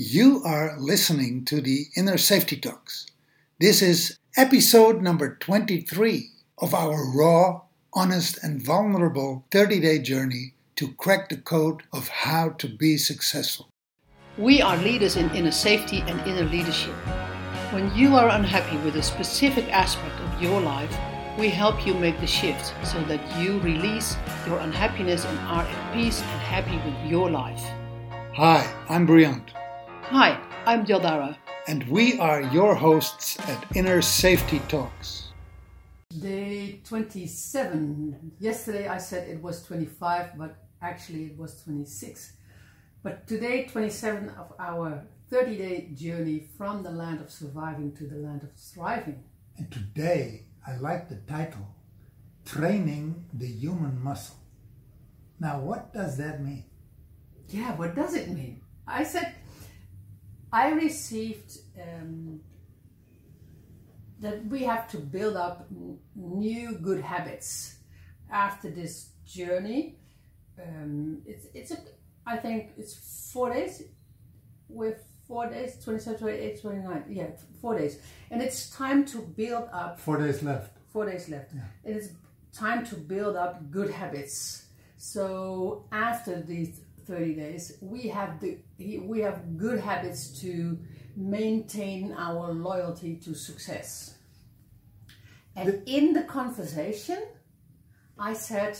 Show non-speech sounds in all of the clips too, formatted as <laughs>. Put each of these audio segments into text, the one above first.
You are listening to the Inner Safety Talks. This is episode number 23 of our raw, honest, and vulnerable 30 day journey to crack the code of how to be successful. We are leaders in inner safety and inner leadership. When you are unhappy with a specific aspect of your life, we help you make the shift so that you release your unhappiness and are at peace and happy with your life. Hi, I'm Briant. Hi, I'm Dildara. And we are your hosts at Inner Safety Talks. Day 27. Yesterday I said it was 25, but actually it was 26. But today, 27 of our 30 day journey from the land of surviving to the land of thriving. And today I like the title Training the Human Muscle. Now, what does that mean? Yeah, what does it mean? I said, I received um, that we have to build up new good habits after this journey. Um, it's, it's a, I think it's four days. With four days 27 28 29 yeah four days and it's time to build up Four days left. four days left Yeah. it is time to build up good habits so after these 30 days we have the we have good habits to maintain our loyalty to success and in the conversation i said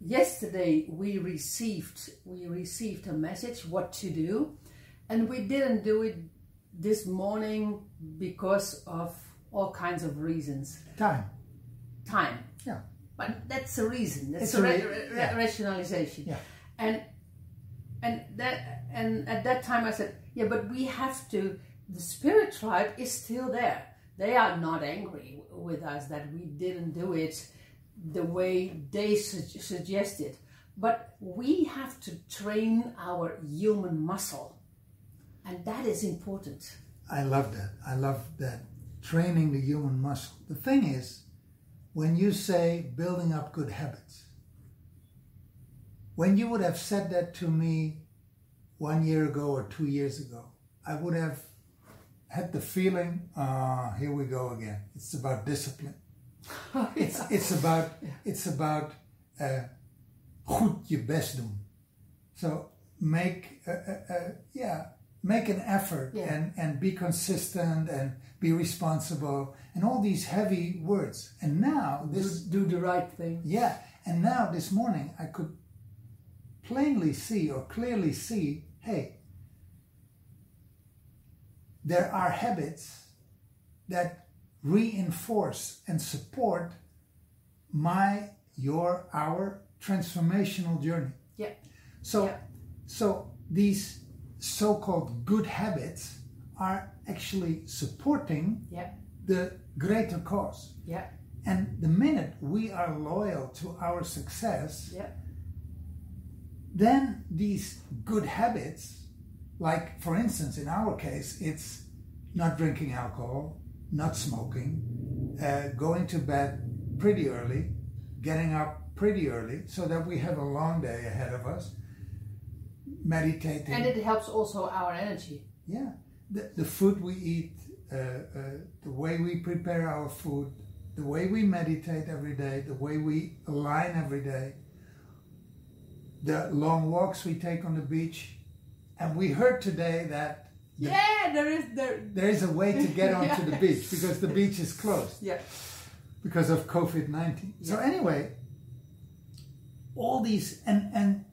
yesterday we received we received a message what to do and we didn't do it this morning because of all kinds of reasons Time. time Yeah. But that's a reason that's It's a, ra- ra- yeah. rationalization Yeah. and and that and at that time i said yeah but we have to the spirit tribe is still there they are not angry with us that we didn't do it the way they su- suggested but we have to train our human muscle and that is important I love that. I love that. Training the human muscle. The thing is, when you say building up good habits, when you would have said that to me one year ago or two years ago, I would have had the feeling, ah, here we go again. It's about discipline. <laughs> It's, it's about, it's about uh, goed je best doen. So make, uh, uh, uh, yeah, make an effort Yeah. and, and be consistent and be responsible and all these heavy words. And now do, this, do the right thing yeah, and now this morning I could plainly see or clearly see, hey, there are habits that reinforce and support my, your, our transformational journey. yeah So, Yeah. so these so-called good habits are actually supporting yeah. the greater cause. yeah. And the minute we are loyal to our success, yeah. then these good habits, like for instance, in our case, it's not drinking alcohol, not smoking, uh, going to bed pretty early, getting up pretty early so that we have a long day ahead of us, meditating. and it helps also our energy Yeah, the, the food we eat, uh, uh, the way we prepare our food, the way we meditate every day, the way we align every day, the long walks we take on the beach. And we heard today that the- yeah there is there <laughs> there is a way to get onto the <laughs> beach because the beach is closed yeah because of COVID 19. So, anyway, all these, and, and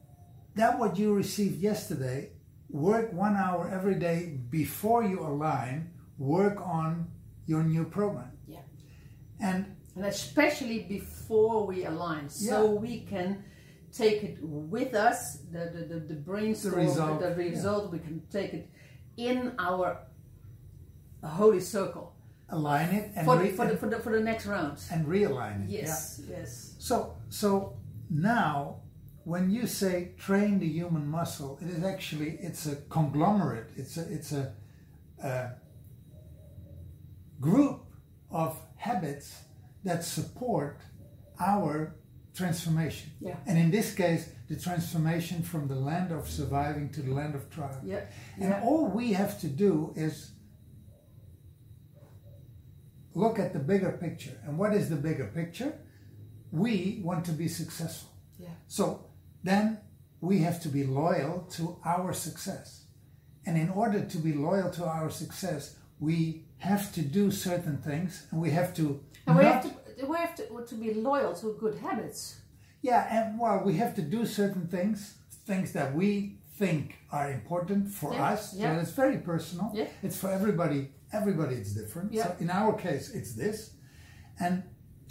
that what you received yesterday, work one hour every day before you align, work on your new program. yeah And and especially before we align so Yeah. we can take it with us the the, the, the brainstorm the result, the, yeah. result we can take it in our holy circle align it and, for, re- the, for, the, for, the, for the next round and realign it. yes yes So, so now when you say train the human muscle, it is actually it's a conglomerate. It's a it's a, a group of habits that support our transformation. Yeah. And in this case, the transformation from the land of surviving to the land of triumph. Yeah. And Yeah. all we have to do is look at the bigger picture. And what is the bigger picture? We want to be successful. Yeah. So then we have to be loyal to our success. And in order to be loyal to our success, we have to do certain things and we have to And we have to we have to, to be loyal to good habits. Yeah, and well, we have to do certain things, things that we think are important for Yeah, us. yeah. So it's very personal. Yeah. It's for everybody. Everybody, it's different. Yeah. So in our case, it's this, and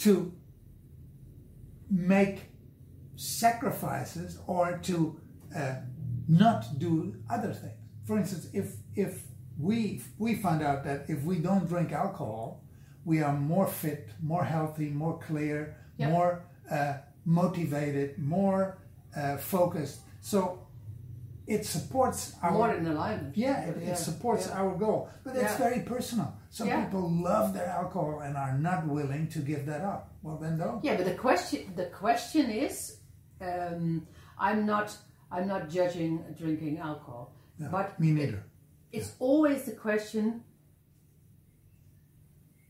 to make sacrifices or to uh, not do other things. For instance, if if we we find out that if we don't drink alcohol, we are more fit, more healthy, more clear, Yeah. more uh, motivated, more uh, focused. So it supports our More in alignment. yeah, it, it supports yeah. our goal, but it's Yeah. very personal. Some Yeah. people love their alcohol and are not willing to give that up. Well, then don't. Yeah, but the question the question is, um, I'm not I'm not judging drinking alcohol, Yeah, but me neither. it's always the question: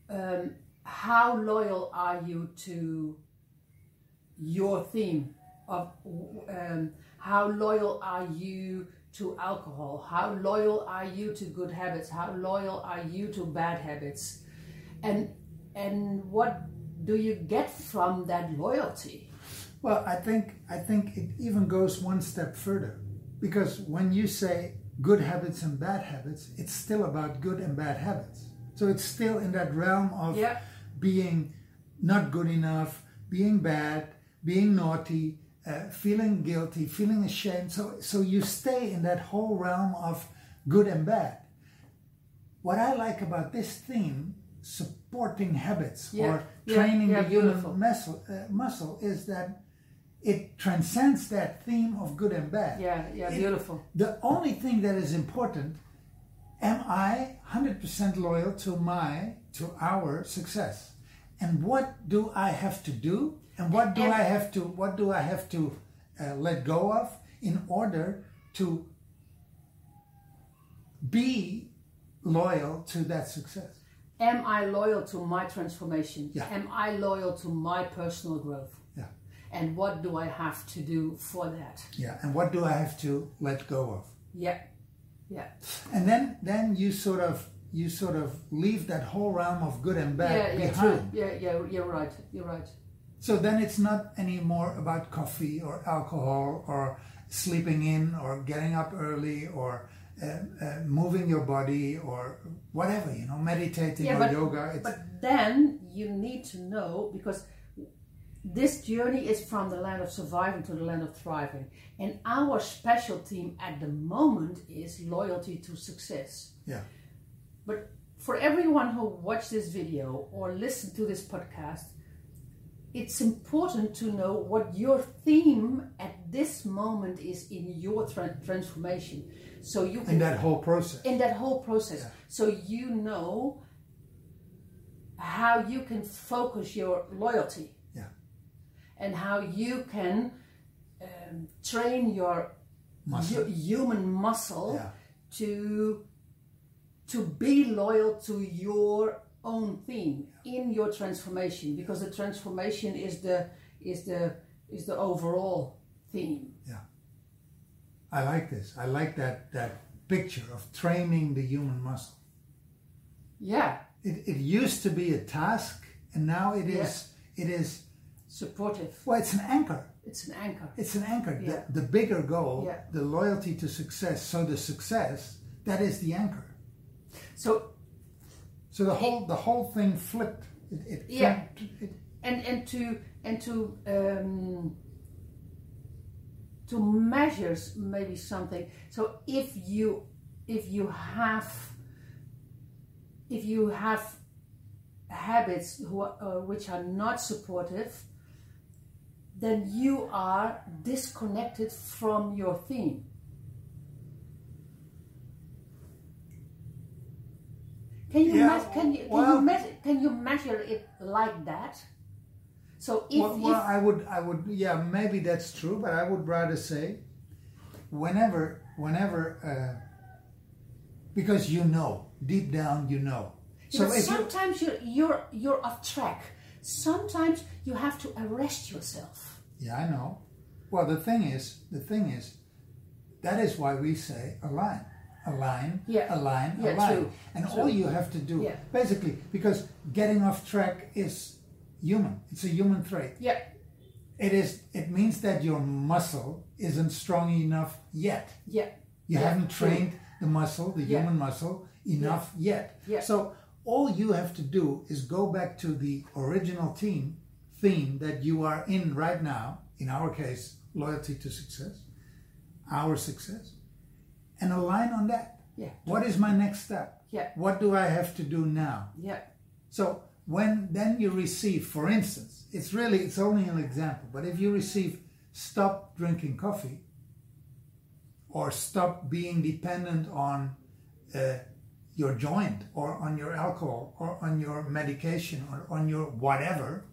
um, How loyal are you to your theme of? Um, how loyal are you to alcohol? How loyal are you to good habits? How loyal are you to bad habits? And and what do you get from that loyalty? Well, I think I think it even goes one step further, because when you say good habits and bad habits, it's still about good and bad habits. So it's still in that realm of Yeah. being not good enough, being bad, being naughty, uh, feeling guilty, feeling ashamed. So so you stay in that whole realm of good and bad. What I like about this theme, supporting habits Yeah, or training yeah, the beautiful. human muscle, uh, muscle, is that it transcends that theme of good and bad. Yeah, yeah, It- beautiful. The only thing that is important, am I 100% loyal to my, to our success? And what do I have to do? And what do And- I have to, what do I have to uh, let go of in order to be loyal to that success? Am I loyal to my transformation? Yeah. Am I loyal to my personal growth? Yeah. And what do I have to do for that? Yeah. And what do I have to let go of? Yeah, yeah, And then, then you sort of, you sort of leave that whole realm of good and bad yeah, yeah, behind. true. Yeah, yeah, you're right. You're right. So then it's not anymore about coffee or alcohol or sleeping in or getting up early or uh, uh, moving your body or whatever, you know, meditating Yeah, or but, yoga. It's, but then you need to know because this journey is from the land of surviving to the land of thriving. And our special team at the moment is loyalty to success. yeah, But for everyone who watched this video or listened to this podcast, it's important to know what your theme at this moment is in your tra- transformation. So you can in that whole process. in that whole process, so you know how you can focus your loyalty Yeah, and how you can um, train your Muscle. human muscle Yeah. to to be loyal to your own theme in your transformation because the transformation is the is the is the overall theme yeah. I like this. I like that that picture of training the human muscle. yeah It, it used to be a task, and now it is. It is. Supportive Well, it's an anchor. it's an anchor It's an anchor. Yeah. The, the bigger goal, Yeah. the loyalty to success. So the success, that is the anchor. so So the whole the whole thing flipped. It, it Yeah. It, and and to and to um, to measure maybe something so if you if you have if you have habits who are, uh, which are not supportive then you are disconnected from your theme can you Yeah, can you can well- you measure can you measure it like that So if, well, well, if I would, I would, yeah, maybe that's true, but I would rather say, whenever, whenever, uh, because you know, deep down, you know. So if you, sometimes you're, you're you're off track. Sometimes you have to arrest yourself. yeah, I know. Well, the thing is, the thing is, that is why we say align, align, Yeah. align, Yeah, align, true. and True. all you have to do, Yeah. basically, because getting off track is human. It's a human trait. Yeah, It is. It means that your muscle isn't strong enough yet. yeah, You Yeah, haven't trained the muscle, the human muscle, enough yet. Yeah. So all you have to do is go back to the original theme, theme that you are in right now. In our case, loyalty to success, our success, and align on that. yeah, What is my next step? Yeah. What do I have to do now? yeah, So when then you receive, for instance, it's really it's only an example, but if you receive stop drinking coffee or stop being dependent on uh, your joint or on your alcohol or on your medication or on your whatever,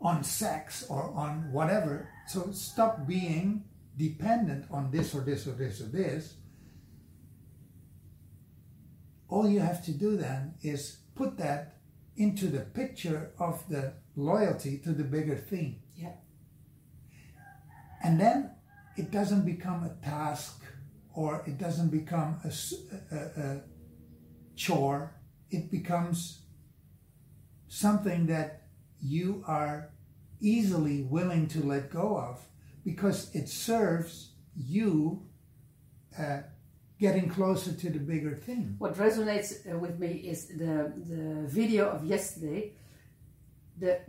on sex or on whatever, so stop being dependent on this or this or this or this. All you have to do then is put that into the picture of the loyalty to the bigger theme. yeah, And then it doesn't become a task or it doesn't become a, a- a chore. It becomes something that you are easily willing to let go of because it serves you uh, getting closer to the bigger thing. What resonates uh, with me is the the video of yesterday. The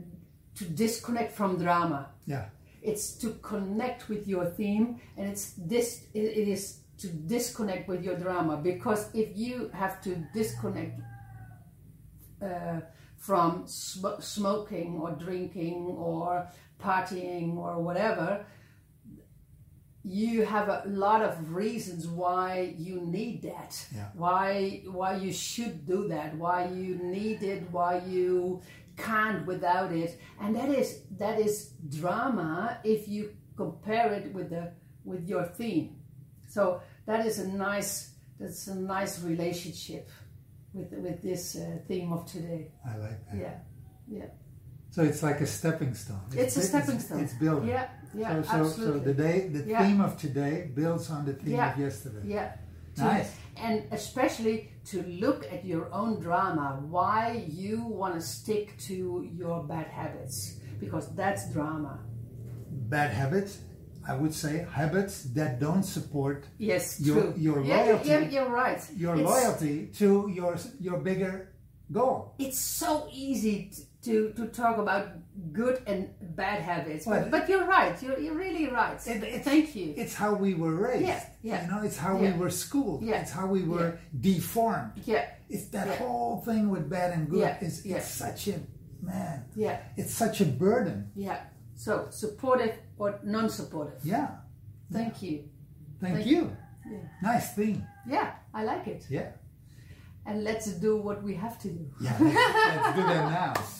to disconnect from drama. Yeah. It's to connect with your theme, and it's this. It, it is to disconnect with your drama because if you have to disconnect uh, from sm- smoking or drinking or partying or whatever, you have a lot of reasons why you need that. Yeah. Why why you should do that. Why you need it. Why you can't without it. And that is that is drama if you compare it with the with your theme. So that is a nice that's a nice relationship with with this uh, theme of today. I like that. Yeah, yeah. So it's like a stepping stone. It's a stepping stone. It's building. Yeah, yeah, so, so, so the day, the Yeah. theme of today builds on the theme Yeah. of yesterday. Yeah. Nice. And especially to look at your own drama, why you want to stick to your bad habits, because that's drama. Bad habits, I would say, habits that don't support Yes, Your- true. your loyalty- Yeah, you're right. your It's- loyalty to your your bigger goal. It's so easy to, to talk about good and bad habits, Well, but, but you're right. You're, you're really right. It- it's- Thank you. It's how we were raised. Yeah, yeah. You know, it's how Yeah. we were schooled. Yeah, It's how we were deformed. yeah, It's that Yeah. whole thing with bad and good. Yeah, Is yeah. it's such a man. yeah, It's such a burden. yeah. So supportive or non-supportive. Yeah. Thank you. Thank, Thank you. Yeah. Nice thing. Yeah, I like it. Yeah. And let's do what we have to do. Yeah. Let's do that now. <laughs>